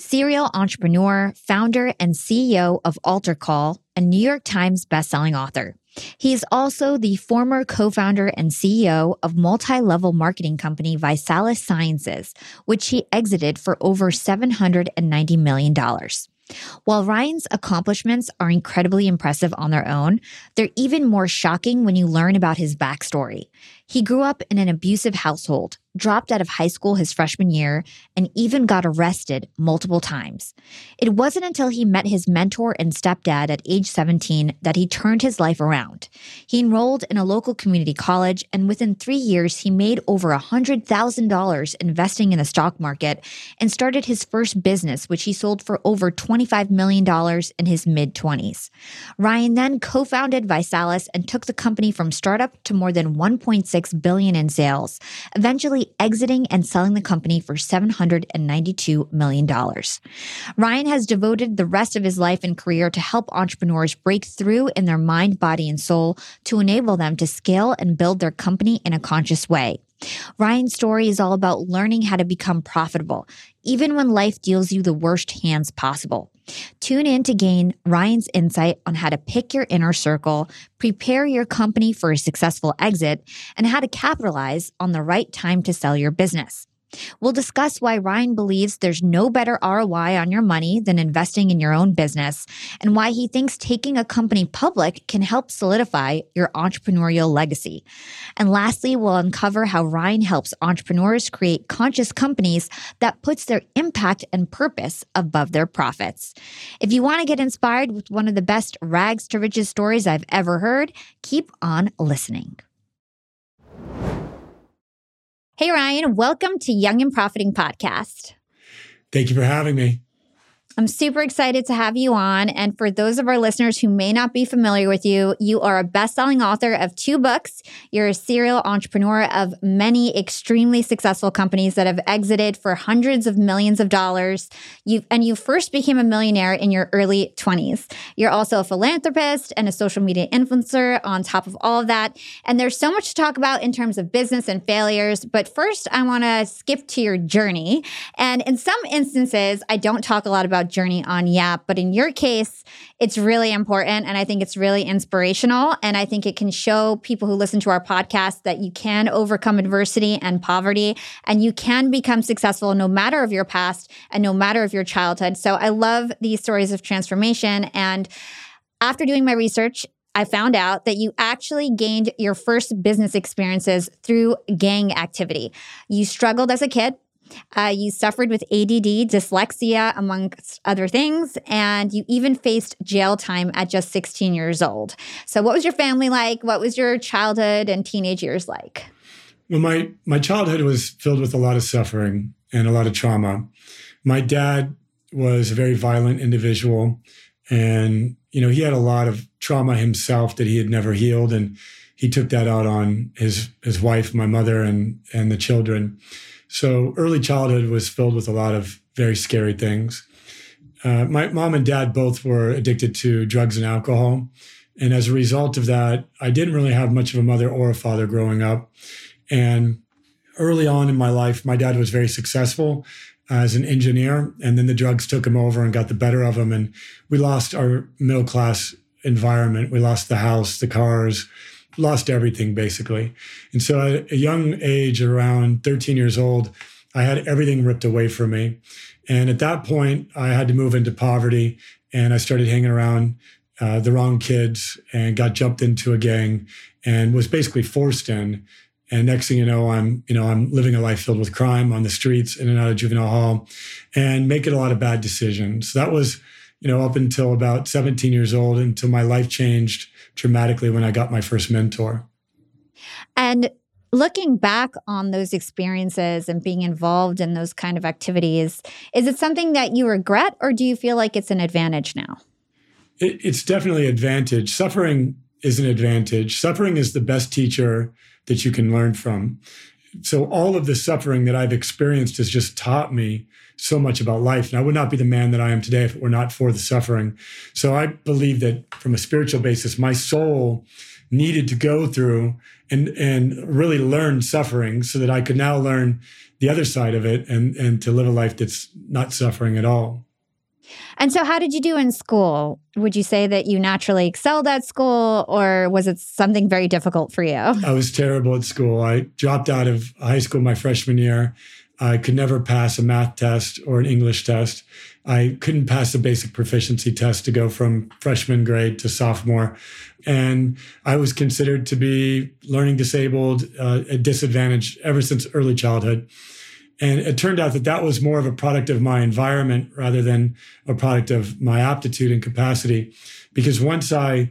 serial entrepreneur, founder, and CEO of AlterCall, a New York Times bestselling author. He is also the former co founder and CEO of multi level marketing company ViSalus Sciences, which he exited for over $790 million. While Ryan's accomplishments are incredibly impressive on their own, they're even more shocking when you learn about his backstory. He grew up in an abusive household, dropped out of high school his freshman year, and even got arrested multiple times. It wasn't until he met his mentor and stepdad at age 17 that he turned his life around. He enrolled in a local community college, and within three years, he made over $100,000 investing in the stock market and started his first business, which he sold for over $25 million in his mid 20s. Ryan then co founded ViSalus and took the company from startup to more than 1.6 billion in sales, eventually exiting and selling the company for $792 million. Ryan has devoted the rest of his life and career to help entrepreneurs break through in their mind, body, and soul to enable them to scale and build their company in a conscious way. Ryan's story is all about learning how to become profitable, even when life deals you the worst hands possible. Tune in to gain Ryan's insight on how to pick your inner circle, prepare your company for a successful exit, and how to capitalize on the right time to sell your business. We'll discuss why Ryan believes there's no better ROI on your money than investing in your own business and why he thinks taking a company public can help solidify your entrepreneurial legacy. And lastly, we'll uncover how Ryan helps entrepreneurs create conscious companies that puts their impact and purpose above their profits. If you want to get inspired with one of the best rags to riches stories I've ever heard, keep on listening. Hey, Ryan, welcome to Young and Profiting Podcast. Thank you for having me. I'm super excited to have you on. And for those of our listeners who may not be familiar with you, you are a best selling author of two books. You're a serial entrepreneur of many extremely successful companies that have exited for hundreds of millions of dollars. You and you first became a millionaire in your early 20s. You're also a philanthropist and a social media influencer on top of all of that. And there's so much to talk about in terms of business and failures. But first, I want to skip to your journey. And in some instances, I don't talk a lot about journey on Yap. But in your case, it's really important. And I think it's really inspirational. And I think it can show people who listen to our podcast that you can overcome adversity and poverty and you can become successful no matter of your past and no matter of your childhood. So I love these stories of transformation. And after doing my research, I found out that you actually gained your first business experiences through gang activity. You struggled as a kid uh, you suffered with ADD, dyslexia, amongst other things, and you even faced jail time at just 16 years old. So, what was your family like? What was your childhood and teenage years like? Well, my, my childhood was filled with a lot of suffering and a lot of trauma. My dad was a very violent individual, and you know he had a lot of trauma himself that he had never healed, and he took that out on his his wife, my mother, and and the children. So early childhood was filled with a lot of very scary things. Uh, my mom and dad both were addicted to drugs and alcohol. And as a result of that, I didn't really have much of a mother or a father growing up. And early on in my life, my dad was very successful as an engineer. And then the drugs took him over and got the better of him. And we lost our middle class environment. We lost the house, the cars, lost everything basically. And so at a young age, around 13 years old, I had everything ripped away from me. And at that point, I had to move into poverty and I started hanging around uh, the wrong kids and got jumped into a gang and was basically forced in. And next thing you know, I'm, you know, I'm living a life filled with crime on the streets in and out of juvenile hall and making a lot of bad decisions. That was, you know, up until about 17 years old until my life changed dramatically when I got my first mentor. And looking back on those experiences and being involved in those kind of activities, is it something that you regret or do you feel like it's an advantage now? It, it's definitely advantage. Suffering is an advantage. Suffering is the best teacher that you can learn from. So all of the suffering that I've experienced has just taught me so much about life. And I would not be the man that I am today if it were not for the suffering. So I believe that from a spiritual basis, my soul needed to go through and and really learn suffering so that I could now learn the other side of it and and to live a life that's not suffering at all. And so, how did you do in school? Would you say that you naturally excelled at school, or was it something very difficult for you? I was terrible at school. I dropped out of high school my freshman year. I could never pass a math test or an English test. I couldn't pass the basic proficiency test to go from freshman grade to sophomore. And I was considered to be learning disabled, uh, a disadvantage ever since early childhood. And it turned out that that was more of a product of my environment rather than a product of my aptitude and capacity. Because once I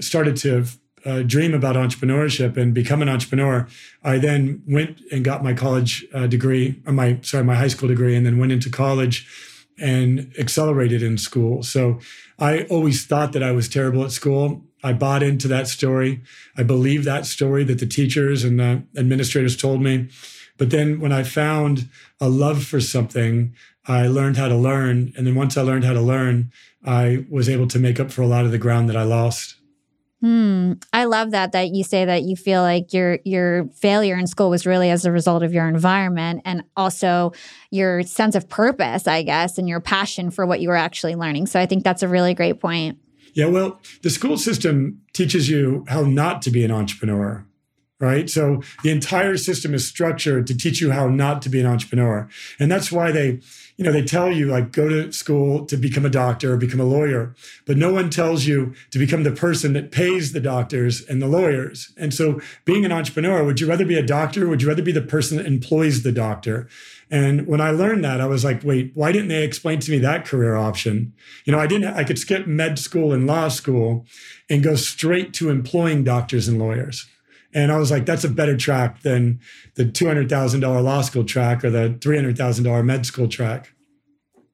started to uh, dream about entrepreneurship and become an entrepreneur, I then went and got my college uh, degree, or my sorry, my high school degree, and then went into college and accelerated in school. So I always thought that I was terrible at school. I bought into that story. I believed that story that the teachers and the administrators told me. But then when I found a love for something, I learned how to learn. And then once I learned how to learn, I was able to make up for a lot of the ground that I lost. Hmm. I love that that you say that you feel like your your failure in school was really as a result of your environment and also your sense of purpose, I guess, and your passion for what you were actually learning. So I think that's a really great point. Yeah, well, the school system teaches you how not to be an entrepreneur right? So the entire system is structured to teach you how not to be an entrepreneur. And that's why they, you know, they tell you like go to school to become a doctor or become a lawyer, but no one tells you to become the person that pays the doctors and the lawyers. And so being an entrepreneur, would you rather be a doctor? would you rather be the person that employs the doctor? And when I learned that, I was like, wait, why didn't they explain to me that career option? You know, I didn't, I could skip med school and law school and go straight to employing doctors and lawyers. And I was like, that's a better track than the $200,000 law school track or the $300,000 med school track.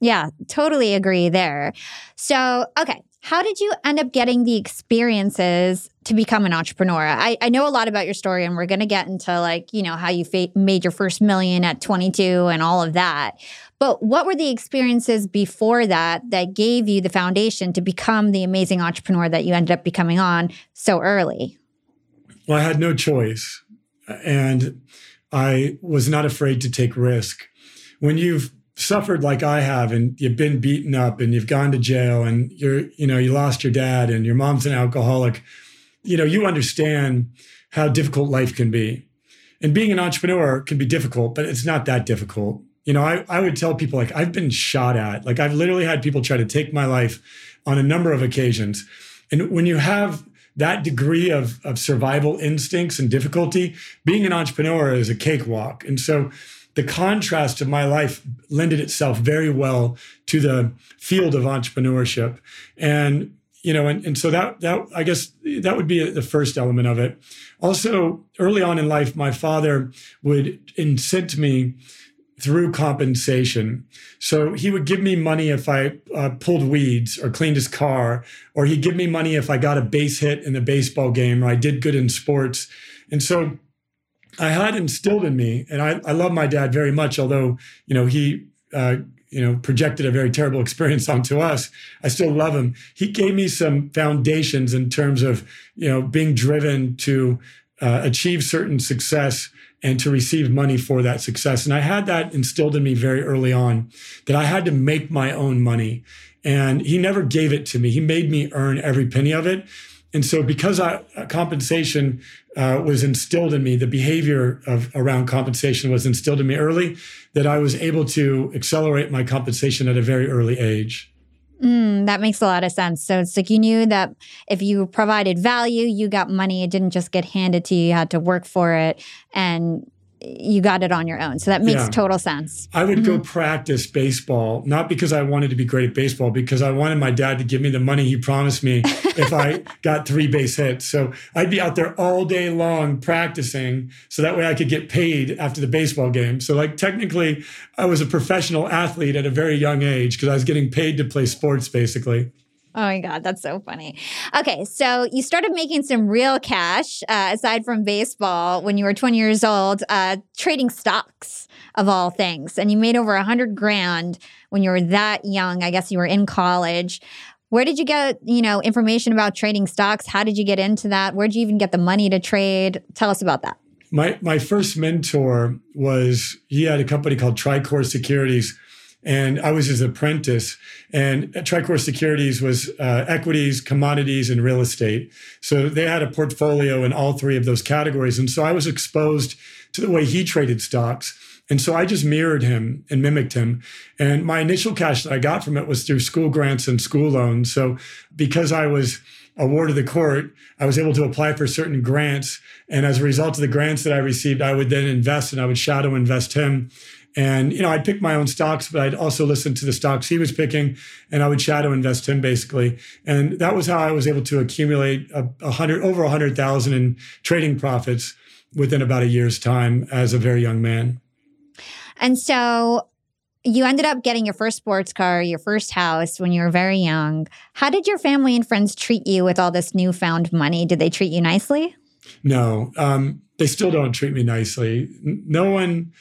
Yeah, totally agree there. So, okay. How did you end up getting the experiences to become an entrepreneur? I, I know a lot about your story, and we're going to get into like, you know, how you fa- made your first million at 22 and all of that. But what were the experiences before that that gave you the foundation to become the amazing entrepreneur that you ended up becoming on so early? Well, I had no choice. And I was not afraid to take risk. When you've suffered like I have and you've been beaten up and you've gone to jail and you're, you know, you lost your dad and your mom's an alcoholic, you know, you understand how difficult life can be. And being an entrepreneur can be difficult, but it's not that difficult. You know, I, I would tell people like I've been shot at. Like I've literally had people try to take my life on a number of occasions. And when you have that degree of, of survival instincts and difficulty, being an entrepreneur is a cakewalk. And so the contrast of my life lended itself very well to the field of entrepreneurship. And you know, and, and so that that I guess that would be the first element of it. Also, early on in life, my father would incent me through compensation. So he would give me money if I uh, pulled weeds or cleaned his car, or he'd give me money if I got a base hit in a baseball game or I did good in sports. And so I had instilled in me, and I, I love my dad very much, although, you know, he, uh, you know, projected a very terrible experience onto us. I still love him. He gave me some foundations in terms of, you know, being driven to uh, achieve certain success and to receive money for that success. And I had that instilled in me very early on that I had to make my own money. And he never gave it to me. He made me earn every penny of it. And so, because I, compensation uh, was instilled in me, the behavior of around compensation was instilled in me early, that I was able to accelerate my compensation at a very early age. Mm, that makes a lot of sense. So it's like you knew that if you provided value, you got money. It didn't just get handed to you. You had to work for it. And you got it on your own. So that makes yeah. total sense. I would mm-hmm. go practice baseball, not because I wanted to be great at baseball, because I wanted my dad to give me the money he promised me if I got three base hits. So I'd be out there all day long practicing so that way I could get paid after the baseball game. So, like, technically, I was a professional athlete at a very young age because I was getting paid to play sports basically. Oh my God, that's so funny. Okay, so you started making some real cash uh, aside from baseball when you were 20 years old, uh, trading stocks of all things. And you made over a 100 grand when you were that young. I guess you were in college. Where did you get, you know, information about trading stocks? How did you get into that? Where did you even get the money to trade? Tell us about that. My my first mentor was he had a company called Tricor Securities and I was his apprentice. And Tricor Securities was uh, equities, commodities, and real estate. So they had a portfolio in all three of those categories. And so I was exposed to the way he traded stocks. And so I just mirrored him and mimicked him. And my initial cash that I got from it was through school grants and school loans. So because I was a ward of the court, I was able to apply for certain grants. And as a result of the grants that I received, I would then invest and I would shadow invest him. And, you know, I'd pick my own stocks, but I'd also listen to the stocks he was picking and I would shadow invest him basically. And that was how I was able to accumulate a, a hundred, over a hundred thousand in trading profits within about a year's time as a very young man. And so you ended up getting your first sports car, your first house when you were very young. How did your family and friends treat you with all this newfound money? Did they treat you nicely? No, um, they still don't treat me nicely. No one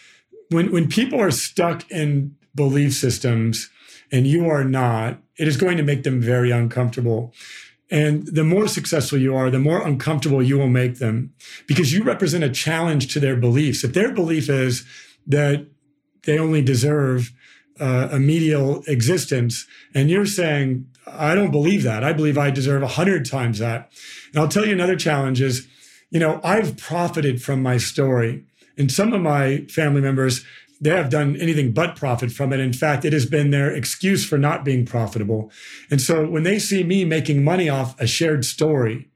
when when people are stuck in belief systems and you are not, it is going to make them very uncomfortable. And the more successful you are, the more uncomfortable you will make them because you represent a challenge to their beliefs. If their belief is that they only deserve uh, a medial existence, and you're saying, I don't believe that. I believe I deserve a hundred times that. And I'll tell you another challenge is, you know, I've profited from my story. And some of my family members, they have done anything but profit from it. In fact, it has been their excuse for not being profitable. And so when they see me making money off a shared story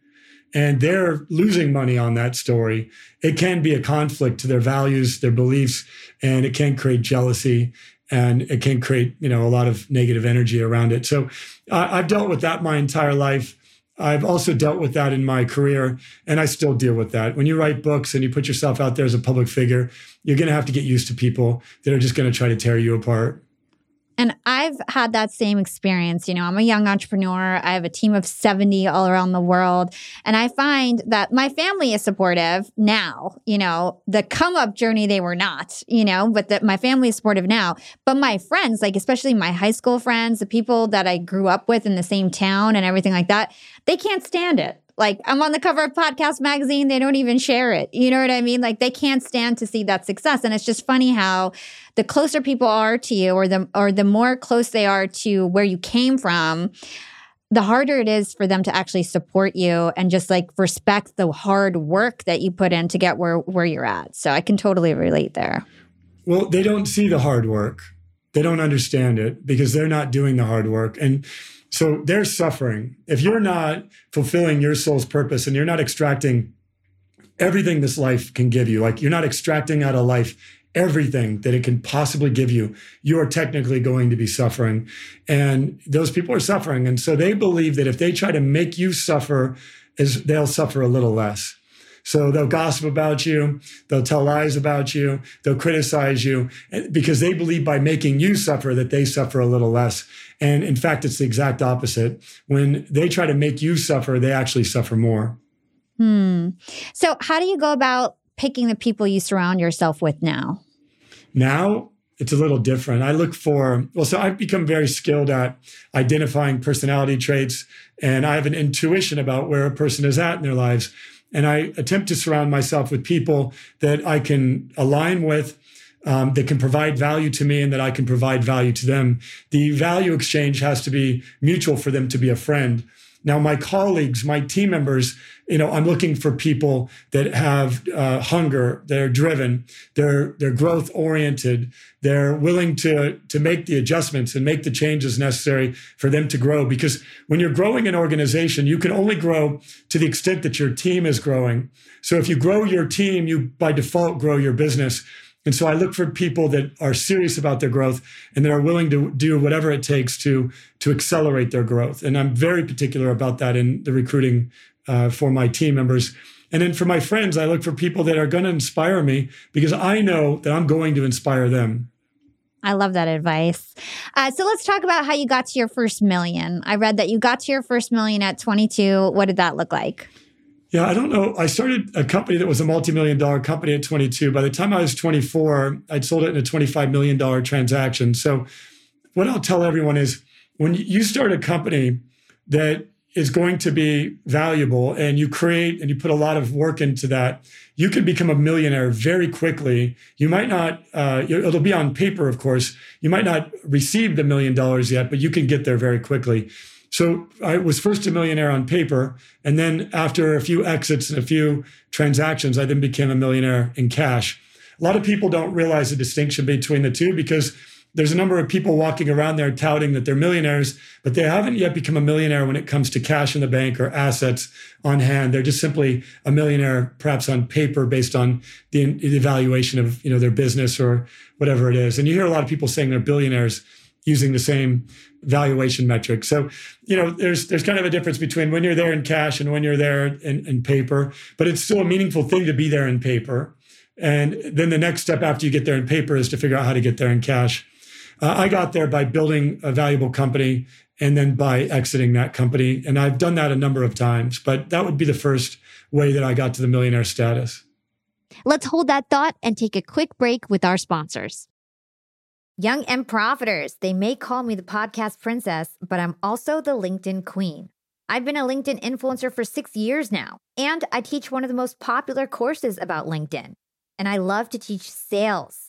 and they're losing money on that story, it can be a conflict to their values, their beliefs, and it can create jealousy and it can create, you know, a lot of negative energy around it. So uh, I've dealt with that my entire life. I've also dealt with that in my career, and I still deal with that. When you write books and you put yourself out there as a public figure, you're going to have to get used to people that are just going to try to tear you apart. And I've had that same experience. You know, I'm a young entrepreneur. I have a team of 70 all around the world. And I find that my family is supportive now. You know, the come up journey, they were not, you know, but that my family is supportive now. But my friends, like especially my high school friends, the people that I grew up with in the same town and everything like that, they can't stand it. Like I'm on the cover of Podcast Magazine, they don't even share it. You know what I mean? Like they can't stand to see that success. And it's just funny how the closer people are to you or the or the more close they are to where you came from, the harder it is for them to actually support you and just like respect the hard work that you put in to get where where you're at. So I can totally relate there. Well, they don't see the hard work. They don't understand it because they're not doing the hard work. And so they're suffering. If you're not fulfilling your soul's purpose and you're not extracting everything this life can give you, like you're not extracting out of life everything that it can possibly give you, you are technically going to be suffering. And those people are suffering. And so they believe that if they try to make you suffer, is they'll suffer a little less. So they'll gossip about you, they'll tell lies about you, they'll criticize you because they believe by making you suffer that they suffer a little less. And in fact, it's the exact opposite. When they try to make you suffer, they actually suffer more. Hmm. So, how do you go about picking the people you surround yourself with now? Now, it's a little different. I look for, well, so I've become very skilled at identifying personality traits, and I have an intuition about where a person is at in their lives. And I attempt to surround myself with people that I can align with um, that can provide value to me and that I can provide value to them. The value exchange has to be mutual for them to be a friend. Now, my colleagues, my team members, you know, I'm looking for people that have uh, hunger, they're driven, they're they're growth oriented, they're willing to to make the adjustments and make the changes necessary for them to grow. Because when you're growing an organization, you can only grow to the extent that your team is growing. So if you grow your team, you by default grow your business. And so I look for people that are serious about their growth and that are willing to do whatever it takes to to accelerate their growth. And I'm very particular about that in the recruiting uh, for my team members. And then for my friends, I look for people that are going to inspire me because I know that I'm going to inspire them. I love that advice. Uh, so let's talk about how you got to your first million. I read that you got to your first million at 22. What did that look like? Yeah, I don't know. I started a company that was a multi-million dollar company at 22. By the time I was 24, I'd sold it in a 25 million dollar transaction. So what I'll tell everyone is when you start a company that is going to be valuable and you create and you put a lot of work into that, you can become a millionaire very quickly. You might not, uh, it'll be on paper, of course. You might not receive the million dollars yet, but you can get there very quickly. So I was first a millionaire on paper. And then after a few exits and a few transactions, I then became a millionaire in cash. A lot of people don't realize the distinction between the two because there's a number of people walking around there touting that they're millionaires, but they haven't yet become a millionaire when it comes to cash in the bank or assets on hand. They're just simply a millionaire, perhaps on paper, based on the, evaluation of you know their business or whatever it is. And you hear a lot of people saying they're billionaires using the same valuation metric. So, you know, there's there's kind of a difference between when you're there in cash and when you're there in, in paper, but it's still a meaningful thing to be there in paper. And then the next step after you get there in paper is to figure out how to get there in cash. Uh, I got there by building a valuable company and then by exiting that company. And I've done that a number of times, but that would be the first way that I got to the millionaire status. Let's hold that thought and take a quick break with our sponsors. Young and Profiters, they may call me the podcast princess, but I'm also the LinkedIn queen. I've been a LinkedIn influencer for six years now, and I teach one of the most popular courses about LinkedIn. And I love to teach sales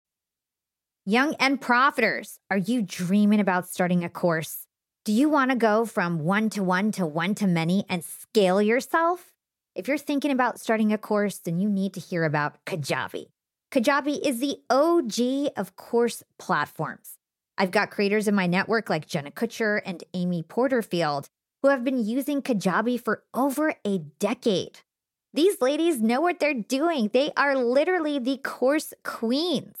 Young and profiters, are you dreaming about starting a course? Do you want to go from one to one to one to many and scale yourself? If you're thinking about starting a course, then you need to hear about Kajabi. Kajabi is the OG of course platforms. I've got creators in my network like Jenna Kutcher and Amy Porterfield who have been using Kajabi for over a decade. These ladies know what they're doing. They are literally the course queens.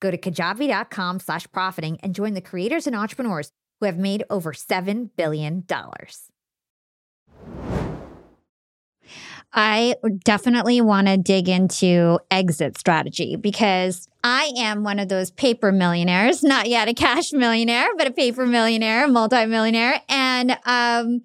Go to kajabi.com slash profiting and join the creators and entrepreneurs who have made over $7 billion. I definitely want to dig into exit strategy because I am one of those paper millionaires, not yet a cash millionaire, but a paper millionaire, a multimillionaire. And, um,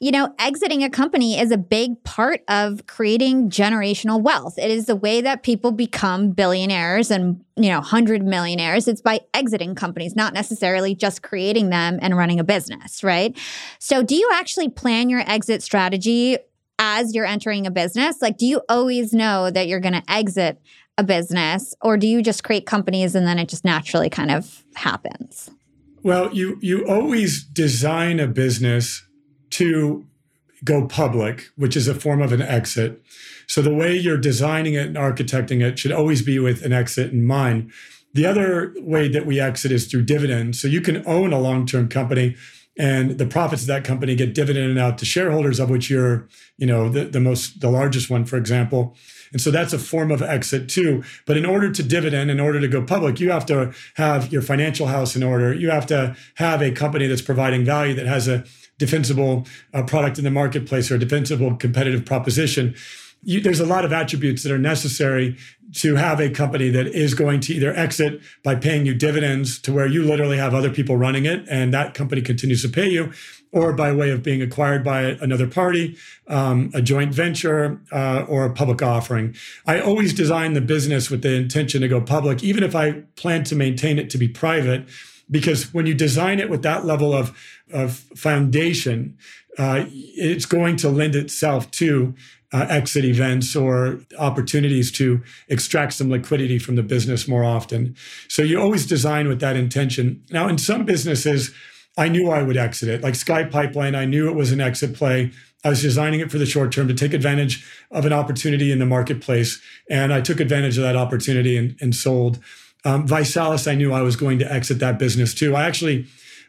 you know, exiting a company is a big part of creating generational wealth. It is the way that people become billionaires and, you know, hundred millionaires. It's by exiting companies, not necessarily just creating them and running a business, right? So, do you actually plan your exit strategy as you're entering a business? Like, do you always know that you're going to exit a business, or do you just create companies and then it just naturally kind of happens? Well, you you always design a business to go public, which is a form of an exit. So the way you're designing it and architecting it should always be with an exit in mind. The other way that we exit is through dividends. So you can own a long-term company and the profits of that company get dividended out to shareholders of which you're you know the, the most the largest one for example. And so that's a form of exit too. But in order to dividend in order to go public you have to have your financial house in order. You have to have a company that's providing value that has a defensible uh, product in the marketplace or a defensible competitive proposition you, there's a lot of attributes that are necessary to have a company that is going to either exit by paying you dividends to where you literally have other people running it and that company continues to pay you, or by way of being acquired by another party, um, a joint venture, uh, or a public offering. I always design the business with the intention to go public, even if I plan to maintain it to be private, because when you design it with that level of, of foundation, uh, it's going to lend itself to uh, exit events or opportunities to extract some liquidity from the business more often. So you always design with that intention. Now, in some businesses, I knew I would exit it. Like Sky Pipeline, I knew it was an exit play. I was designing it for the short term to take advantage of an opportunity in the marketplace. And I took advantage of that opportunity and, and sold. Um, ViSalus, I knew I was going to exit that business too. I actually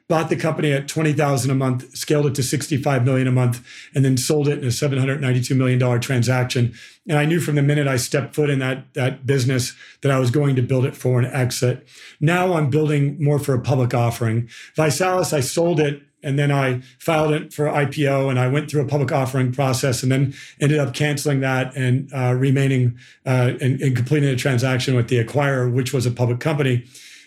bought the company at 20,000 a month, scaled it to 65 million a month, and then sold it in a 792 million dollar transaction. And I knew from the minute I stepped foot in that that business that I was going to build it for an exit. Now I'm building more for a public offering. ViSalus, I sold it and then I filed it for IPO and I went through a public offering process and then ended up canceling that and uh, remaining uh, and, and completing a transaction with the acquirer, which was a public company.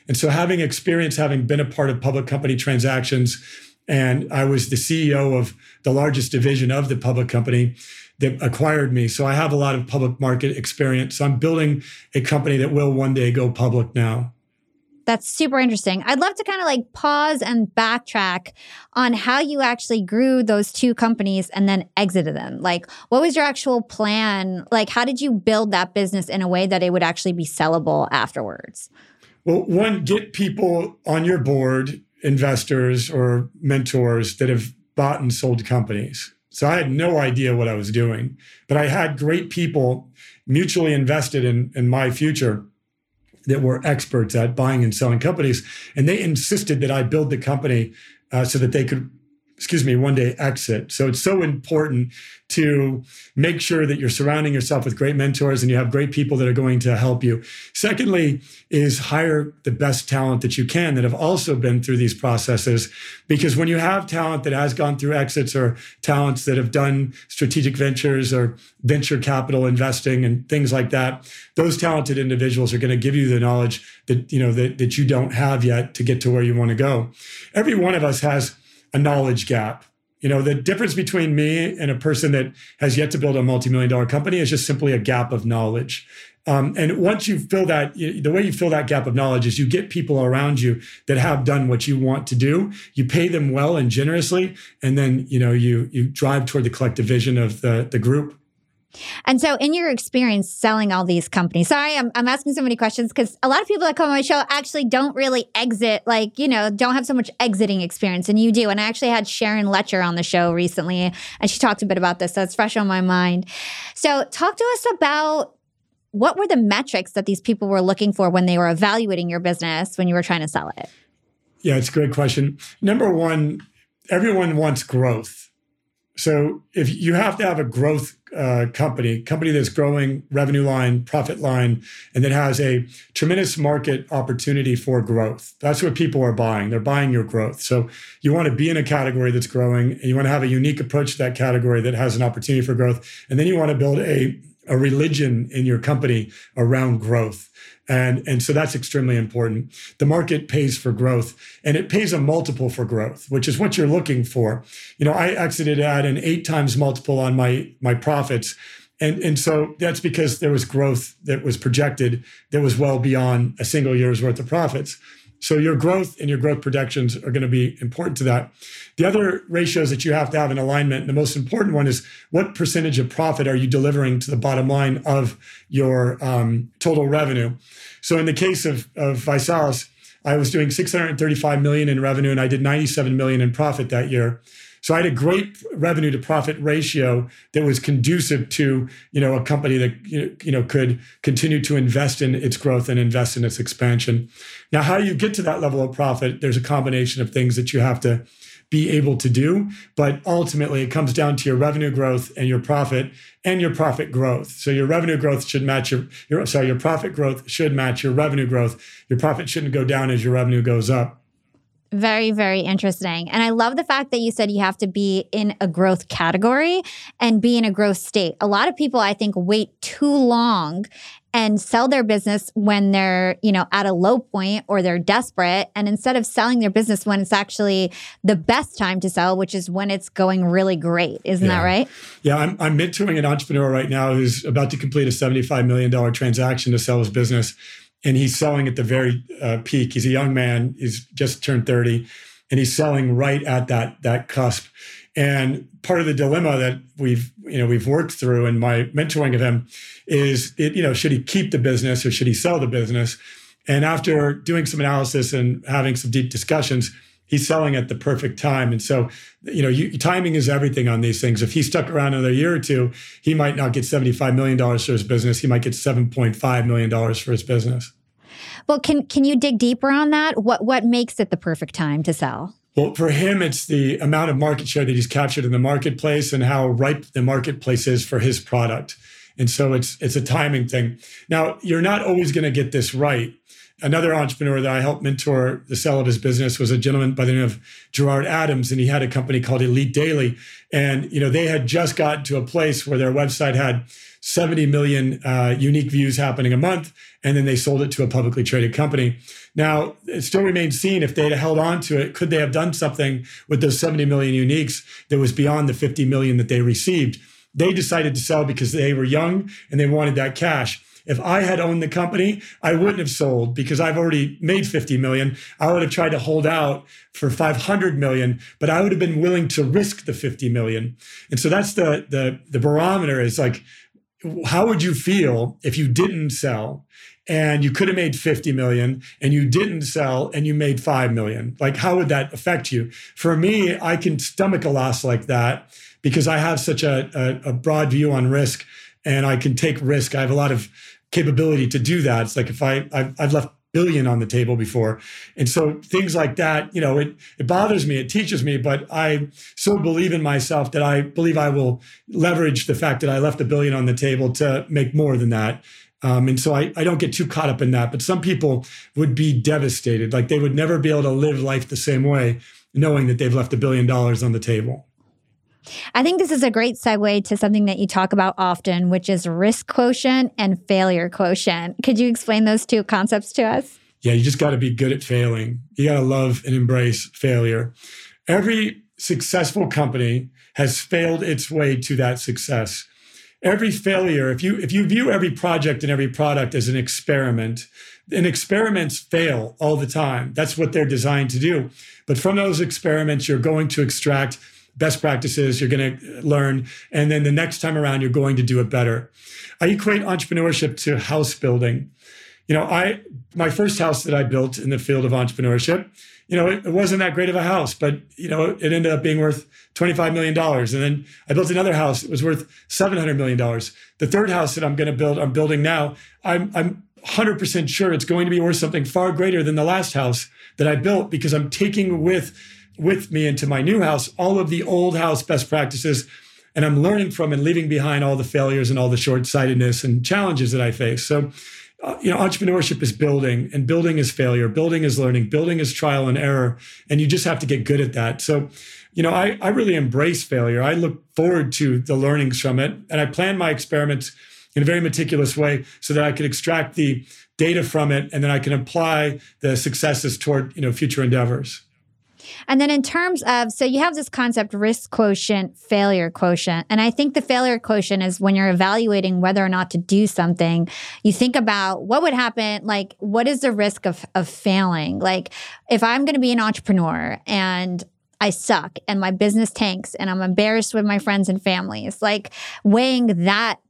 And so, having experience, having been a part of public company transactions, and I was the CEO of the largest division of the public company that acquired me. So, I have a lot of public market experience. So, I'm building a company that will one day go public now. That's super interesting. I'd love to kind of like pause and backtrack on how you actually grew those two companies and then exited them. Like, what was your actual plan? Like, how did you build that business in a way that it would actually be sellable afterwards? Well, one, get people on your board, investors or mentors that have bought and sold companies. So I had no idea what I was doing, but I had great people mutually invested in, in my future that were experts at buying and selling companies. And they insisted that I build the company uh, so that they could excuse me, one day exit. So it's so important to make sure that you're surrounding yourself with great mentors and you have great people that are going to help you. Secondly, is hire the best talent that you can that have also been through these processes. Because when you have talent that has gone through exits or talents that have done strategic ventures or venture capital investing and things like that, those talented individuals are going to give you the knowledge that, you know, that, that you don't have yet to get to where you want to go. Every one of us has a knowledge gap. You know, the difference between me and a person that has yet to build a multi-million dollar company is just simply a gap of knowledge. Um, and once you fill that, the way you fill that gap of knowledge is you get people around you that have done what you want to do. You pay them well and generously, and then you know you you drive toward the collective vision of the the group. And so, in your experience selling all these companies, sorry, I'm, I'm asking so many questions because a lot of people that come on my show actually don't really exit, like, you know, don't have so much exiting experience, and you do. And I actually had Sharon Lechter on the show recently, and she talked a bit about this. So it's fresh on my mind. So, talk to us about what were the metrics that these people were looking for when they were evaluating your business when you were trying to sell it? Yeah, it's a great question. Number one, everyone wants growth so if you have to have a growth uh, company, company that's growing revenue line, profit line, and that has a tremendous market opportunity for growth. That's what people are buying. They're buying your growth. So you want to be in a category that's growing, and you want to have a unique approach to that category that has an opportunity for growth, and then you want to build a a religion in your company around growth. And, and so that's extremely important. The market pays for growth and it pays a multiple for growth, which is what you're looking for. You know, I exited at an eight times multiple on my, my profits. And, and so that's because there was growth that was projected that was well beyond a single year's worth of profits. So your growth and your growth projections are going to be important to that. The other ratios that you have to have in alignment, the most important one is what percentage of profit are you delivering to the bottom line of your um, total revenue. So in the case of, of ViSalus, I was doing 635 million in revenue and I did 97 million in profit that year. So I had a great revenue to profit ratio that was conducive to, you know, a company that you know could continue to invest in its growth and invest in its expansion. Now, how you get to that level of profit, there's a combination of things that you have to be able to do, but ultimately it comes down to your revenue growth and your profit and your profit growth. So your revenue growth should match your, your sorry, your profit growth should match your revenue growth. Your profit shouldn't go down as your revenue goes up. Very, very interesting. And I love the fact that you said you have to be in a growth category and be in a growth state. A lot of people, I think, wait too long and sell their business when they're, you know, at a low point or they're desperate. And instead of selling their business when it's actually the best time to sell, which is when it's going really great. Isn't yeah. that right? Yeah. I'm, I'm mentoring an entrepreneur right now who's about to complete a $75 million transaction to sell his business and he's selling at the very uh, peak. He's a young man. He's just turned 30 and he's selling right at that, that cusp. And part of the dilemma that we've, you know, we've worked through in my mentoring of him is, it, you know, should he keep the business or should he sell the business? And after doing some analysis and having some deep discussions, he's selling at the perfect time. And so, you know, you, timing is everything on these things. If he stuck around another year or two, he might not get $75 million for his business. He might get $7.5 million for his business. Well, can can you dig deeper on that? What what makes it the perfect time to sell? Well, for him, it's the amount of market share that he's captured in the marketplace and how ripe the marketplace is for his product. And so it's it's a timing thing. Now, you're not always going to get this right. Another entrepreneur that I helped mentor the sale of his business was a gentleman by the name of Gerard Adams, and he had a company called Elite Daily. And you know, they had just gotten to a place where their website had 70 million uh, unique views happening a month, and then they sold it to a publicly traded company. Now, it still remains seen if they'd held on to it, could they have done something with those 70 million uniques that was beyond the 50 million that they received? They decided to sell because they were young and they wanted that cash. If I had owned the company, I wouldn't have sold because I've already made 50 million. I would have tried to hold out for 500 million, but I would have been willing to risk the 50 million. And so that's the the the barometer is like how would you feel if you didn't sell and you could have made 50 million and you didn't sell and you made 5 million like how would that affect you for me i can stomach a loss like that because i have such a, a, a broad view on risk and i can take risk i have a lot of capability to do that. It's like if I I've, I've left billion on the table before. And so things like that, you know, it, it bothers me, it teaches me, but I so believe in myself that I believe I will leverage the fact that I left a billion on the table to make more than that. Um, and so I, I don't get too caught up in that. But some people would be devastated, like they would never be able to live life the same way, knowing that they've left a billion dollars on the table. I think this is a great segue to something that you talk about often, which is risk quotient and failure quotient. Could you explain those two concepts to us? Yeah, you just got to be good at failing. You got to love and embrace failure. Every successful company has failed its way to that success. every failure, if you if you view every project and every product as an experiment, and experiments fail all the time. That's what they're designed to do. But from those experiments, you're going to extract best practices, you're going to learn, and then the next time around, you're going to do it better. I equate entrepreneurship to house building. You know, I my first house that I built in the field of entrepreneurship, you know, it, it wasn't that great of a house, but you know, it ended up being worth $25 million. And then I built another house, it was worth $700 million. The third house that I'm going to build, I'm building now, I'm I'm 100% sure it's going to be worth something far greater than the last house that I built because I'm taking with with me into my new house all of the old house best practices. And I'm learning from and leaving behind all the failures and all the short-sightedness and challenges that I face. So uh, you know entrepreneurship is building and building is failure. Building is learning. Building is trial and error. And you just have to get good at that. So you know i, I really embrace failure. I look forward to the learnings from it. And i plan my experiments in a very meticulous way so that I could extract the data from it and then I can apply the successes toward you know future endeavors. And then in terms of, so you have this concept risk quotient, failure quotient. And I think the failure quotient is when you're evaluating whether or not to do something, you think about what would happen, like what is the risk of, of failing? Like if I'm going to be an entrepreneur and I suck and my business tanks and I'm embarrassed with my friends and families, like weighing that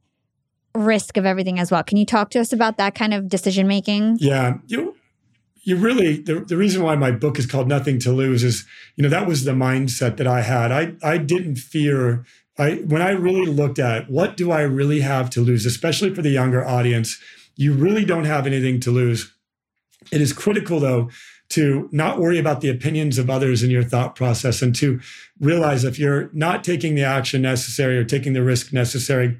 risk of everything as well. Can you talk to us about that kind of decision making? Yeah. You you really the, the reason why my book is called Nothing to Lose is, you know, that was the mindset that I had. I I didn't fear I when I really looked at what do I really have to lose, especially for the younger audience, you really don't have anything to lose. It is critical though to not worry about the opinions of others in your thought process and to realize if you're not taking the action necessary or taking the risk necessary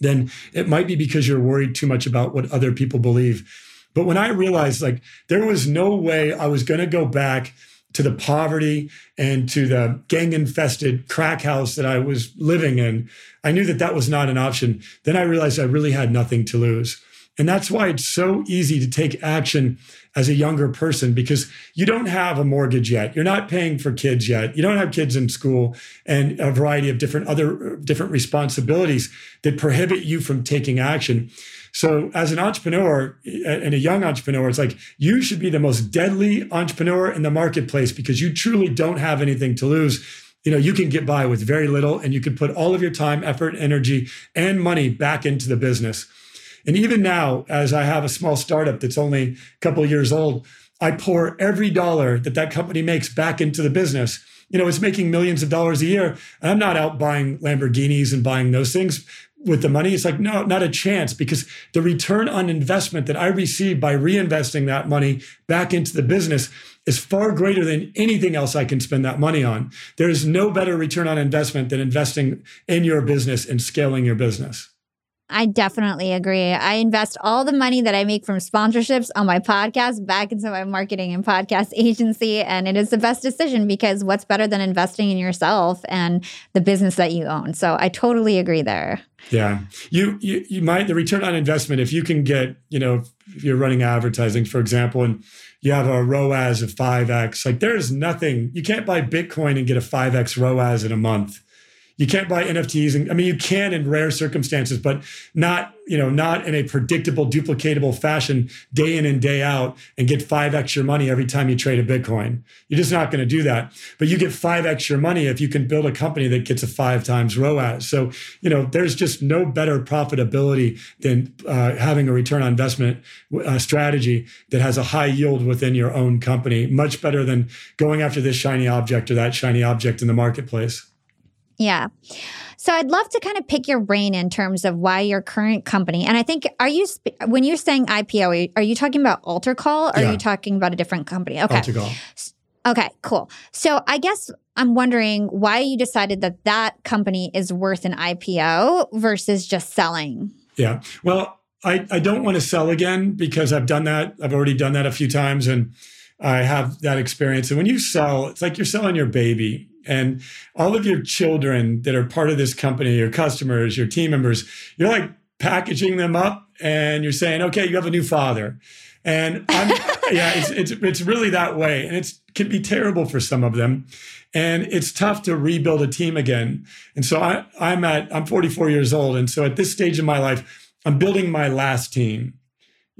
then it might be because you're worried too much about what other people believe. But when I realized like there was no way I was going to go back to the poverty and to the gang infested crack house that I was living in, I knew that that was not an option. Then I realized I really had nothing to lose. And that's why it's so easy to take action as a younger person because you don't have a mortgage yet. You're not paying for kids yet. You don't have kids in school and a variety of different other different responsibilities that prohibit you from taking action. So as an entrepreneur and a young entrepreneur, it's like you should be the most deadly entrepreneur in the marketplace because you truly don't have anything to lose you know you can get by with very little and you can put all of your time effort energy and money back into the business and even now, as I have a small startup that's only a couple years old, I pour every dollar that that company makes back into the business. You know, it's making millions of dollars a year. I'm not out buying Lamborghinis and buying those things with the money. It's like, no, not a chance because the return on investment that I receive by reinvesting that money back into the business is far greater than anything else I can spend that money on. There is no better return on investment than investing in your business and scaling your business. I definitely agree. I invest all the money that I make from sponsorships on my podcast back into my marketing and podcast agency. And it is the best decision because what's better than investing in yourself and the business that you own? So I totally agree there. Yeah. You, you, you might, the return on investment, if you can get, you know, if you're running advertising, for example, and you have a ROAS of 5X, like there's nothing, you can't buy Bitcoin and get a 5X ROAS in a month you can't buy NFTs. And I mean, you can in rare circumstances, but not, you know, not in a predictable, duplicatable fashion day in and day out and get five extra money every time you trade a Bitcoin. You're just not going to do that. But you get five extra money if you can build a company that gets a five times ROAS. So, you know, there's just no better profitability than uh, having a return on investment uh, strategy that has a high yield within your own company. Much better than going after this shiny object or that shiny object in the marketplace. Yeah. So I'd love to kind of pick your brain in terms of why your current company, and I think, are you, when you're saying IPO, are you talking about AlterCall or yeah. are you talking about a different company? Okay. AlterCall. Okay, cool. So I guess I'm wondering why you decided that that company is worth an IPO versus just selling. Yeah. Well, I, I don't want to sell again because I've done that. I've already done that a few times and I have that experience. And when you sell, it's like you're selling your baby and all of your children that are part of this company, your customers, your team members, you're like packaging them up and you're saying, okay, you have a new father. And I'm, yeah, it's, it's, it's really that way. And it can be terrible for some of them. And it's tough to rebuild a team again. And so I, I'm at, I'm 44 years old. And so at this stage in my life, I'm building my last team.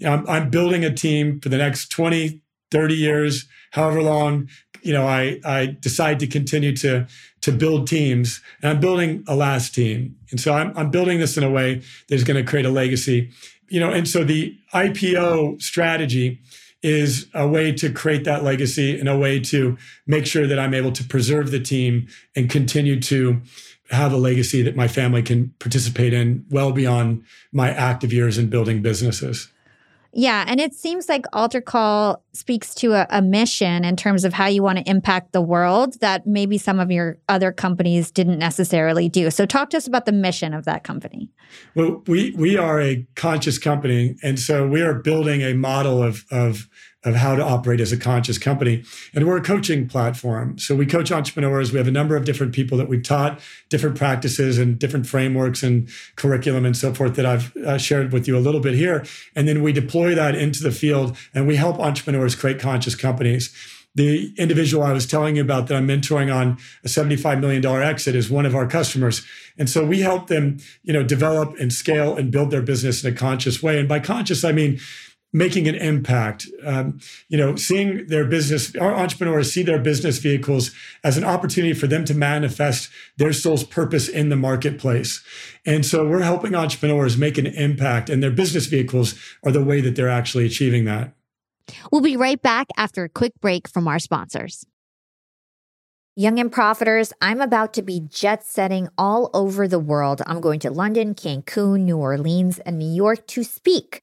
I'm, I'm building a team for the next 20, 30 years, however long, you know, I, I decide to continue to, to build teams and I'm building a last team. And so I'm, I'm building this in a way that is going to create a legacy, you know, and so the IPO strategy is a way to create that legacy and a way to make sure that I'm able to preserve the team and continue to have a legacy that my family can participate in well beyond my active years in building businesses. Yeah. And it seems like AlterCall speaks to a, a, mission in terms of how you want to impact the world that maybe some of your other companies didn't necessarily do. So talk to us about the mission of that company. Well, we we are a conscious company. And so we are building a model of of of how to operate as a conscious company. And we're a coaching platform. So we coach entrepreneurs. We have a number of different people that we've taught different practices and different frameworks and curriculum and so forth that I've uh, shared with you a little bit here. And then we deploy that into the field and we help entrepreneurs create conscious companies. The individual I was telling you about that I'm mentoring on a $75 million exit is one of our customers. And so we help them, you know, develop and scale and build their business in a conscious way. And by conscious, I mean, making an impact. Um, you know, seeing their business, our entrepreneurs see their business vehicles as an opportunity for them to manifest their soul's purpose in the marketplace. And so we're helping entrepreneurs make an impact, and their business vehicles are the way that they're actually achieving that. We'll be right back after a quick break from our sponsors. Young and Profiters, I'm about to be jet setting all over the world. I'm going to London, Cancun, New Orleans, and New York to speak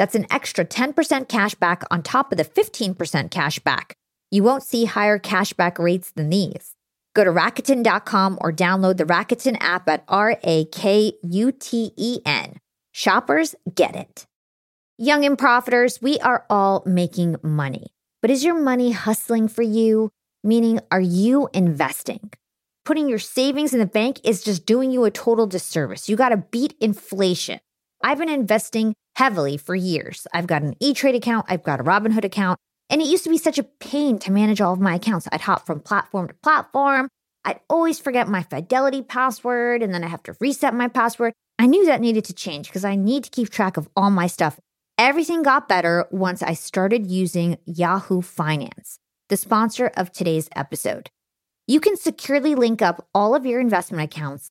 That's an extra 10% cash back on top of the 15% cash back. You won't see higher cashback rates than these. Go to Rakuten.com or download the Rakuten app at R A K U T E N. Shoppers get it. Young and profiters, we are all making money. But is your money hustling for you? Meaning, are you investing? Putting your savings in the bank is just doing you a total disservice. You got to beat inflation. I've been investing heavily for years. I've got an E Trade account, I've got a Robinhood account, and it used to be such a pain to manage all of my accounts. I'd hop from platform to platform. I'd always forget my Fidelity password, and then I have to reset my password. I knew that needed to change because I need to keep track of all my stuff. Everything got better once I started using Yahoo Finance, the sponsor of today's episode. You can securely link up all of your investment accounts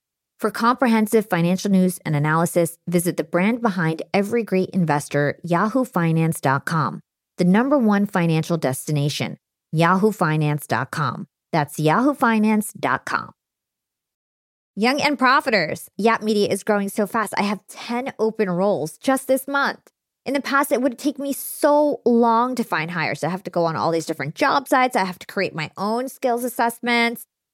For comprehensive financial news and analysis, visit the brand behind every great investor, yahoofinance.com the number one financial destination, yahoofinance.com. That's yahoofinance.com. Young and Profiters. Yap Media is growing so fast. I have 10 open roles just this month. In the past, it would take me so long to find hires. I have to go on all these different job sites. I have to create my own skills assessments.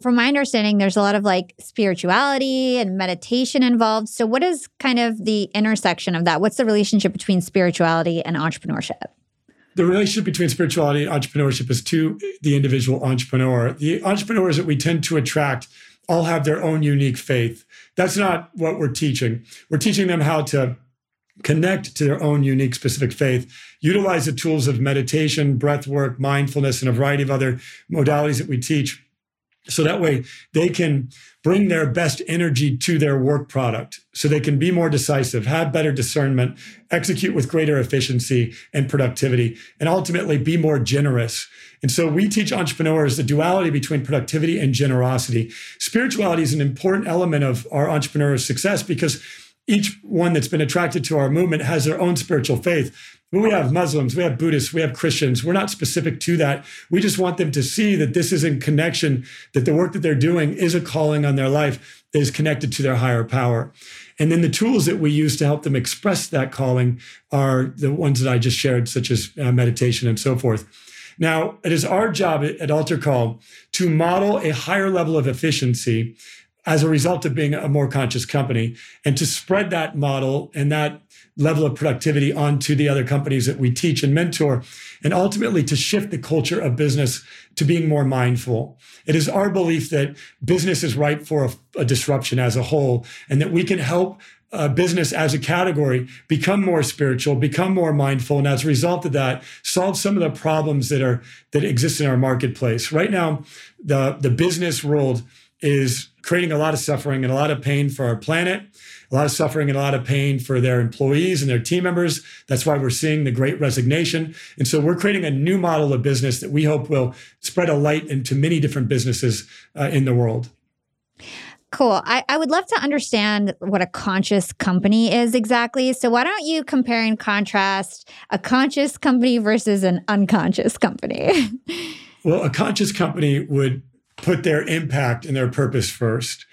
From my understanding, there's a lot of like spirituality and meditation involved. So, what is kind of the intersection of that? What's the relationship between spirituality and entrepreneurship? the relationship between spirituality and entrepreneurship is to the individual entrepreneur. The entrepreneurs that we tend to attract all have their own unique faith. That's not what we're teaching. We're teaching them how to connect to their own unique specific faith, utilize the tools of meditation, breath work, mindfulness, and a variety of other modalities that we teach. So that way they can bring their best energy to their work product so they can be more decisive, have better discernment, execute with greater efficiency and productivity, and ultimately be more generous and so we teach entrepreneurs the duality between productivity and generosity. Spirituality is an important element of our entrepreneurs' success because each one that's been attracted to our movement has their own spiritual faith. But we have Muslims, we have Buddhists, we have Christians. We're not specific to that. We just want them to see that this is in connection, that the work that they're doing is a calling on their life that is connected to their higher power. And then the tools that we use to help them express that calling are the ones that I just shared, such as uh, meditation and so forth. Now, it is our job at AlterCall to model a higher level of efficiency as a result of being a more conscious company and to spread that model and that level of productivity onto the other companies that we teach and mentor and ultimately to shift the culture of business to being more mindful. It is our belief that business is ripe for a, a disruption as a whole and that we can help uh, business as a category become more spiritual, become more mindful, and as a result of that, solve some of the problems that are that exist in our marketplace. Right now, the the business world is creating a lot of suffering and a lot of pain for our planet, a lot of suffering and a lot of pain for their employees and their team members. That's why we're seeing the great resignation. And so we're creating a new model of business that we hope will spread a light into many different businesses uh, in the world. Cool. I, I would love to understand what a conscious company is exactly. So, why don't you compare and contrast a conscious company versus an unconscious company? well, a conscious company would put their impact and their purpose first,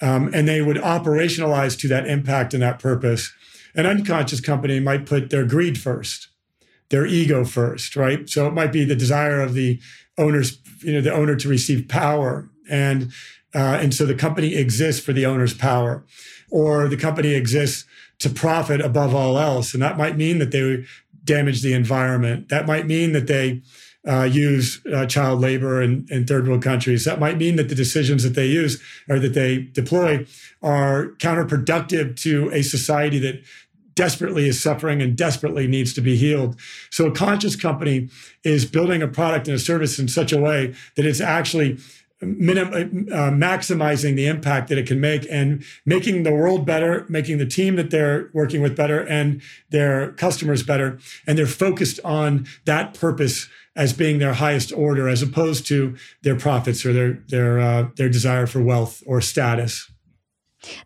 um, and they would operationalize to that impact and that purpose. An unconscious company might put their greed first, their ego first, right? So, it might be the desire of the owners, you know, the owner to receive power and uh, and so the company exists for the owner's power, or the company exists to profit above all else. And that might mean that they damage the environment. That might mean that they uh, use uh, child labor in, in, third world countries. That might mean that the decisions that they use or that they deploy are counterproductive to a society that desperately is suffering and desperately needs to be healed. So a conscious company is building a product and a service in such a way that it's actually minim- uh, maximizing the impact that it can make and making the world better, making the team that they're working with better and their customers better. And they're focused on that purpose as being their highest order, as opposed to their profits or their their uh, their desire for wealth or status.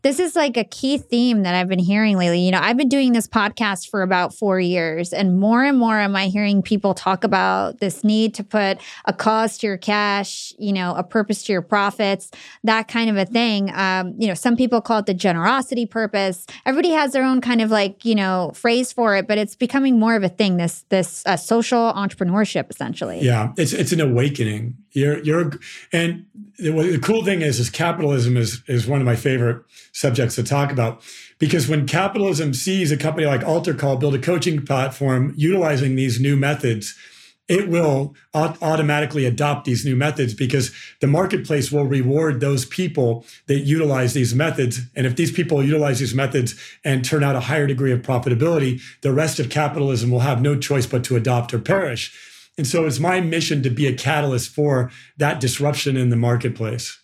This is like a key theme that I've been hearing lately. You know, I've been doing this podcast for about four years, and more and more am I hearing people talk about this need to put a cause to your cash, you know, a purpose to your profits, that kind of a thing. Um, you know, some people call it the generosity purpose. Everybody has their own kind of like, you know, phrase for it, but it's becoming more of a thing, this this uh, social entrepreneurship essentially. Yeah, it's it's an awakening. You're you're and the, cool thing is is capitalism is is one of my favorite subjects to talk about because when capitalism sees a company like AlterCall build a coaching platform utilizing these new methods, it will automatically adopt these new methods because the marketplace will reward those people that utilize these methods. And if these people utilize these methods and turn out a higher degree of profitability, the rest of capitalism will have no choice but to adopt or perish. And so it's my mission to be a catalyst for that disruption in the marketplace.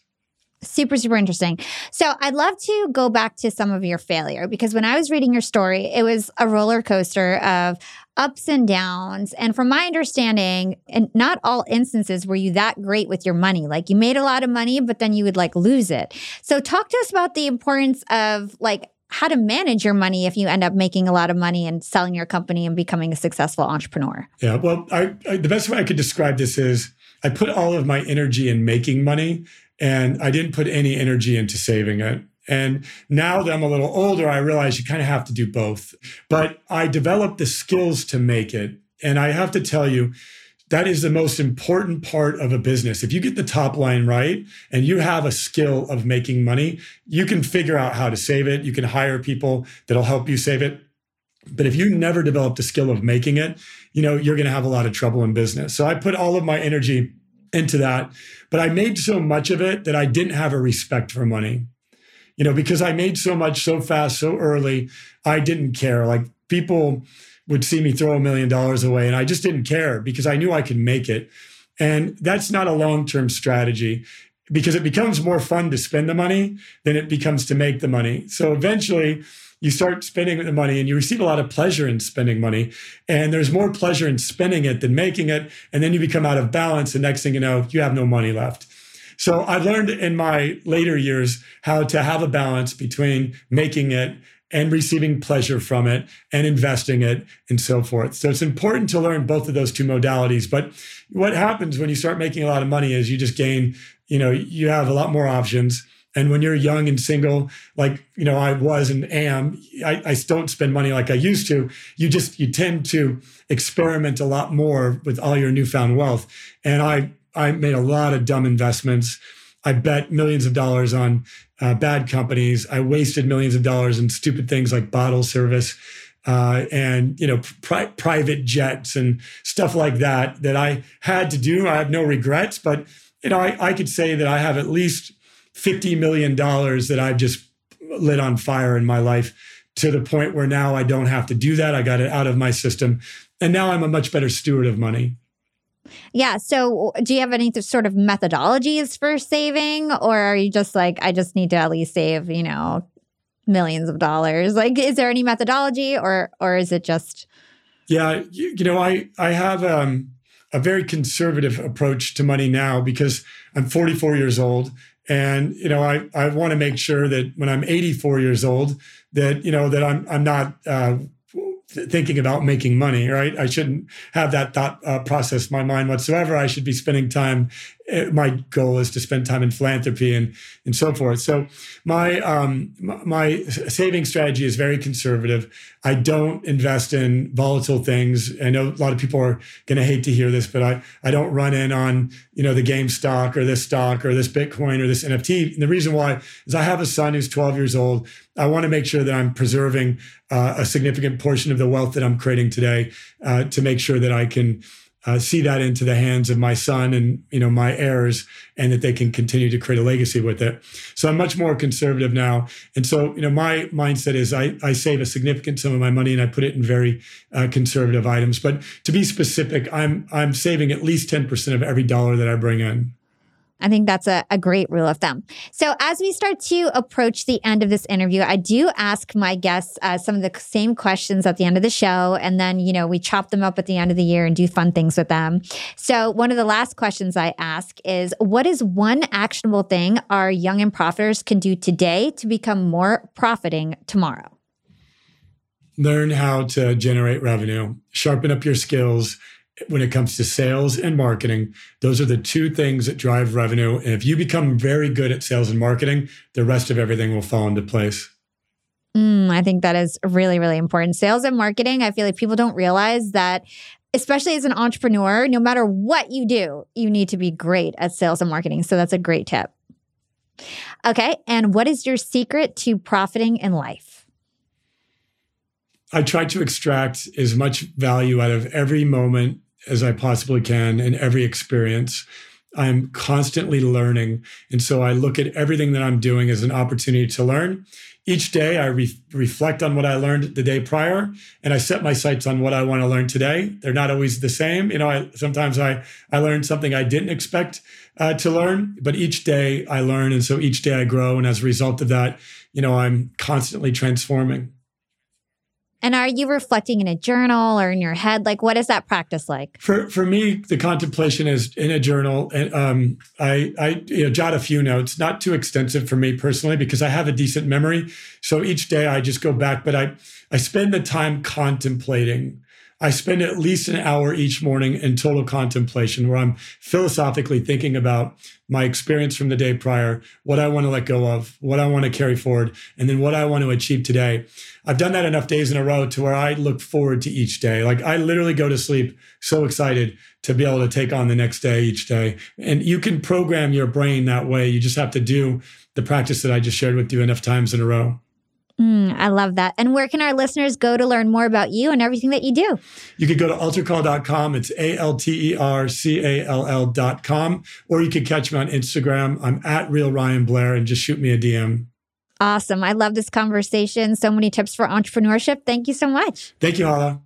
Super, super interesting. So I'd love to go back to some of your failure because when I was reading your story, it was a roller coaster of ups and downs. And from my understanding, and not all instances were you that great with your money. Like you made a lot of money, but then you would like lose it. So talk to us about the importance of like how to manage your money if you end up making a lot of money and selling your company and becoming a successful entrepreneur. Yeah, well, I, I, the best way I could describe this is I put all of my energy in making money and I didn't put any energy into saving it. And now that I'm a little older, I realize you kind of have to do both. But I developed the skills to make it. And I have to tell you, that is the most important part of a business. If you get the top line right and you have a skill of making money, you can figure out how to save it. You can hire people that'll help you save it. But if you never develop the skill of making it, you know, you're going to have a lot of trouble in business. So I put all of my energy into that, but I made so much of it that I didn't have a respect for money. You know, because I made so much so fast, so early, I didn't care. Like people, would see me throw a million dollars away. And I just didn't care because I knew I could make it. And that's not a long term strategy because it becomes more fun to spend the money than it becomes to make the money. So eventually, you start spending the money and you receive a lot of pleasure in spending money. And there's more pleasure in spending it than making it. And then you become out of balance. And next thing you know, you have no money left. So I learned in my later years how to have a balance between making it and receiving pleasure from it and investing it and so forth. So it's important to learn both of those two modalities. But what happens when you start making a lot of money is you just gain, you know, you have a lot more options. And when you're young and single, like you know I was and am, I, I don't spend money like I used to. You just you tend to experiment a lot more with all your newfound wealth. And I I made a lot of dumb investments. I bet millions of dollars on uh, bad companies. I wasted millions of dollars in stupid things like bottle service uh, and you know pri- private jets and stuff like that that I had to do. I have no regrets, but you know I, I could say that I have at least fifty million dollars that I've just lit on fire in my life to the point where now I don't have to do that. I got it out of my system, and now I'm a much better steward of money. Yeah. So, do you have any sort of methodologies for saving, or are you just like, I just need to at least save, you know, millions of dollars? Like, is there any methodology, or or is it just? Yeah, you, you know, I I have um, a very conservative approach to money now because I'm 44 years old, and you know, I I want to make sure that when I'm 84 years old, that you know that I'm I'm not uh, thinking about making money, right? I shouldn't have that thought uh, process in my mind whatsoever. I should be spending time. Uh, my goal is to spend time in philanthropy and and so forth. So my um, my saving strategy is very conservative. I don't invest in volatile things. I know a lot of people are going to hate to hear this, but I I don't run in on you know the GameStop or this stock or this Bitcoin or this NFT. And the reason why is I have a son who's 12 years old. I want to make sure that I'm preserving uh, a significant portion of the wealth that I'm creating today uh, to make sure that I can uh, see that into the hands of my son and you know my heirs and that they can continue to create a legacy with it. So i'm much more conservative now. And so you know my mindset is i, I save a significant sum of my money and i put it in very uh, conservative items. But to be specific i'm i'm saving at least 10% of every dollar that i bring in I think that's a, a great rule of thumb. So, as we start to approach the end of this interview, I do ask my guests uh, some of the same questions at the end of the show. And then, you know, we chop them up at the end of the year and do fun things with them. So, one of the last questions I ask is What is one actionable thing our young and profiters can do today to become more profiting tomorrow? Learn how to generate revenue, sharpen up your skills when it comes to sales and marketing, those are the two things that drive revenue. And if you become very good at sales and marketing, the rest of everything will fall into place. Mm, I think that is really, really important. Sales and marketing, I feel like people don't realize that, especially as an entrepreneur, no matter what you do, you need to be great at sales and marketing. So that's a great tip. Okay. And what is your secret to profiting in life? I try to extract as much value out of every moment as I possibly can in every experience. I'm constantly learning. And so I look at everything that I'm doing as an opportunity to learn. Each day, I re- reflect on what I learned the day prior, and I set my sights on what I want to learn today. They're not always the same. You know, I, sometimes I, I learned something I didn't expect uh, to learn, but each day I learn. And so each day I grow. And as a result of that, you know, I'm constantly transforming. And are you reflecting in a journal or in your head? Like, what is that practice like? For for me, the contemplation is in a journal, and um, I I you know, jot a few notes, not too extensive for me personally, because I have a decent memory. So each day I just go back, but I I spend the time contemplating. I spend at least an hour each morning in total contemplation, where I'm philosophically thinking about my experience from the day prior, what I want to let go of, what I want to carry forward, and then what I want to achieve today. I've done that enough days in a row to where I look forward to each day. Like I literally go to sleep so excited to be able to take on the next day each day. And you can program your brain that way. You just have to do the practice that I just shared with you enough times in a row. Mm, I love that. And where can our listeners go to learn more about you and everything that you do? You could go to altercall.com. It's A L T E R C A L L.com. Or you could catch me on Instagram. I'm at Real Ryan Blair and just shoot me a DM. Awesome. I love this conversation. So many tips for entrepreneurship. Thank you so much. Thank you, Hala.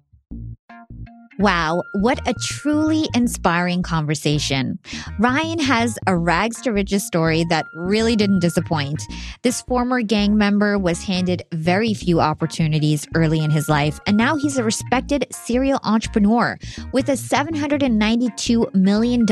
Wow, what a truly inspiring conversation. Ryan has a rags to riches story that really didn't disappoint. This former gang member was handed very few opportunities early in his life, and now he's a respected serial entrepreneur with a $792 million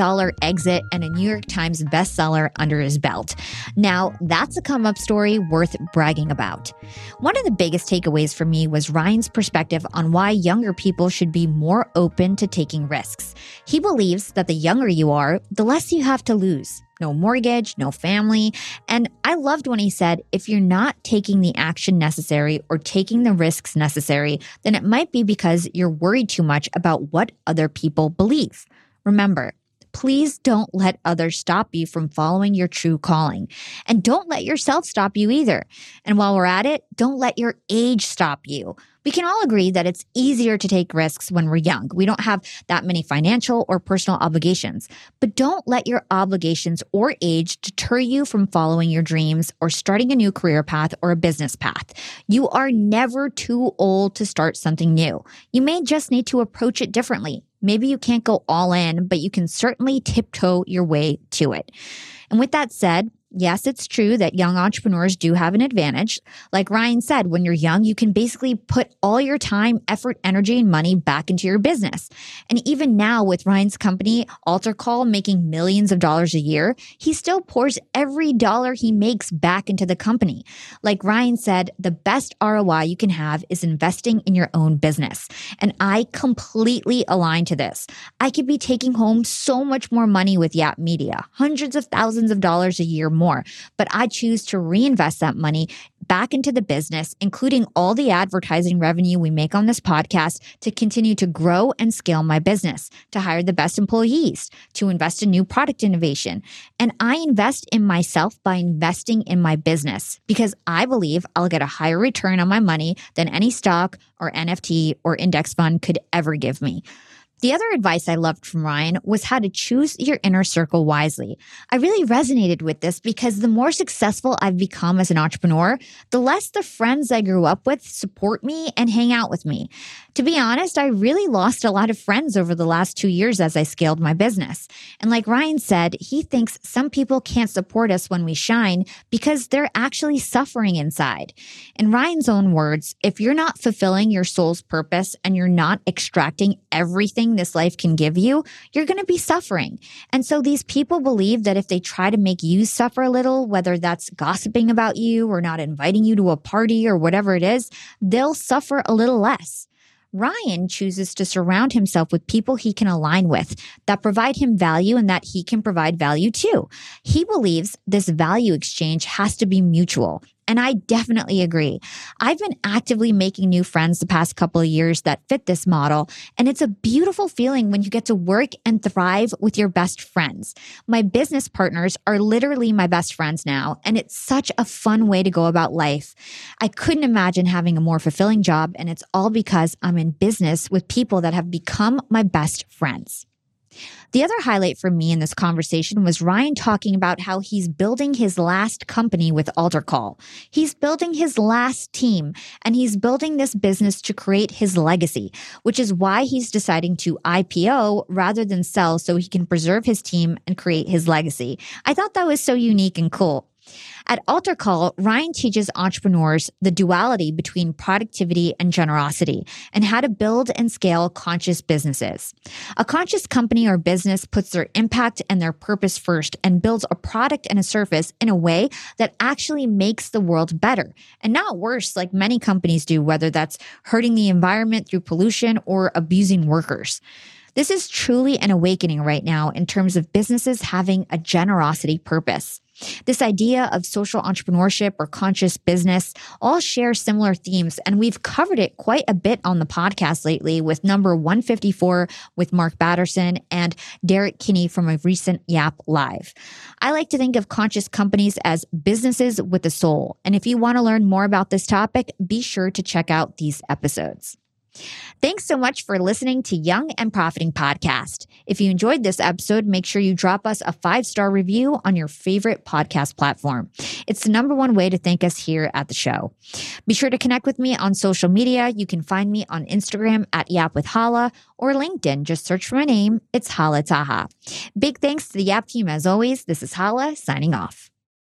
exit and a New York Times bestseller under his belt. Now, that's a come up story worth bragging about. One of the biggest takeaways for me was Ryan's perspective on why younger people should be more open to taking risks. He believes that the younger you are, the less you have to lose. No mortgage, no family. And I loved when he said, if you're not taking the action necessary or taking the risks necessary, then it might be because you're worried too much about what other people believe. Remember, please don't let others stop you from following your true calling. And don't let yourself stop you either. And while we're at it, don't let your age stop you. We can all agree that it's easier to take risks when we're young. We don't have that many financial or personal obligations. But don't let your obligations or age deter you from following your dreams or starting a new career path or a business path. You are never too old to start something new. You may just need to approach it differently. Maybe you can't go all in, but you can certainly tiptoe your way to it. And with that said, yes, it's true that young entrepreneurs do have an advantage. Like Ryan said, when you're young, you can basically put all your time, effort, energy, and money back into your business. And even now, with Ryan's company, AlterCall, making millions of dollars a year, he still pours every dollar he makes back into the company. Like Ryan said, the best ROI you can have is investing in your own business. And I completely align to this. I could be taking home so much more money with Yap Media, hundreds of thousands of dollars a year more. But I choose to reinvest that money back into the business, including all the advertising revenue we make on this podcast to continue to grow and scale my business, to hire the best employees, to invest in new product innovation. And I invest in myself by investing in my business because I believe I'll get a higher return on my money than any stock or NFT or index fund could ever give me. The other advice I loved from Ryan was how to choose your inner circle wisely. I really resonated with this because the more successful I've become as an entrepreneur, the less the friends I grew up with support me and hang out with me. To be honest, I really lost a lot of friends over the last two years as I scaled my business. And like Ryan said, he thinks some people can't support us when we shine because they're actually suffering inside. In Ryan's own words, if you're not fulfilling your soul's purpose and you're not extracting everything this life can give you, you're going to be suffering. And so these people believe that if they try to make you suffer a little, whether that's gossiping about you or not inviting you to a party or whatever it is, they'll suffer a little less. Ryan chooses to surround himself with people he can align with that provide him value and that he can provide value too. He believes this value exchange has to be mutual. And I definitely agree. I've been actively making new friends the past couple of years that fit this model. And it's a beautiful feeling when you get to work and thrive with your best friends. My business partners are literally my best friends now. And it's such a fun way to go about life. I couldn't imagine having a more fulfilling job. And it's all because I'm in business with people that have become my best friends. The other highlight for me in this conversation was Ryan talking about how he's building his last company with AlterCall. He's building his last team and he's building this business to create his legacy, which is why he's deciding to IPO rather than sell so he can preserve his team and create his legacy. I thought that was so unique and cool. At AlterCall, Ryan teaches entrepreneurs the duality between productivity and generosity and how to build and scale conscious businesses. A conscious company or business puts their impact and their purpose first and builds a product and a service in a way that actually makes the world better and not worse like many companies do, whether that's hurting the environment through pollution or abusing workers. This is truly an awakening right now in terms of businesses having a generosity purpose. This idea of social entrepreneurship or conscious business all share similar themes, and we've covered it quite a bit on the podcast lately with number 154 with Mark Batterson and Derek Kinney from a recent Yap Live. I like to think of conscious companies as businesses with a soul. And if you want to learn more about this topic, be sure to check out these episodes. Thanks so much for listening to Young and Profiting Podcast. If you enjoyed this episode, make sure you drop us a five star review on your favorite podcast platform. It's the number one way to thank us here at the show. Be sure to connect with me on social media. You can find me on Instagram at Yap with Hala or LinkedIn. Just search for my name. It's Hala Taha. Big thanks to the Yap team as always. This is Hala signing off.